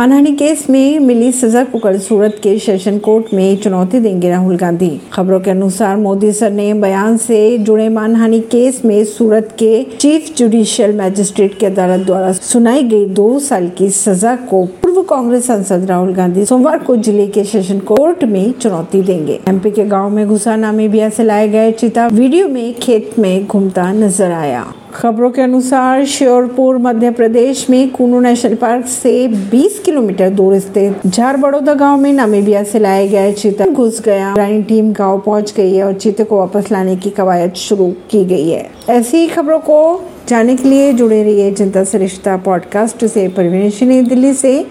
मानहानि केस में मिली सजा को कल सूरत के सेशन कोर्ट में चुनौती देंगे राहुल गांधी। खबरों के अनुसार मोदी सर ने बयान से जुड़े मानहानि केस में सूरत के चीफ जुडिशियल मैजिस्ट्रेट की अदालत द्वारा सुनाई गई दो साल की सजा को पूर्व कांग्रेस सांसद राहुल गांधी सोमवार को ज़िले के सेशन कोर्ट में चुनौती देंगे। एमपी के गाँव में घुसा नामीबिया से लाए गए, चिता वीडियो में खेत में घूमता नज़र आया। खबरों के अनुसार श्योरपुर, मध्य प्रदेश में कूनू नेशनल पार्क से 20 किलोमीटर दूर स्थित झार बड़ौदा गाँव में नामीबिया से लाए गए चीता। घुस गया। रानी टीम गाँव पहुँच गई है और चीते को वापस लाने की कवायद शुरू की गई है। ऐसी ही खबरों को जानने के लिए जुड़े रहिए जनता सरिश्ता रिश्ता पॉडकास्ट से। परवीन दिल्ली से।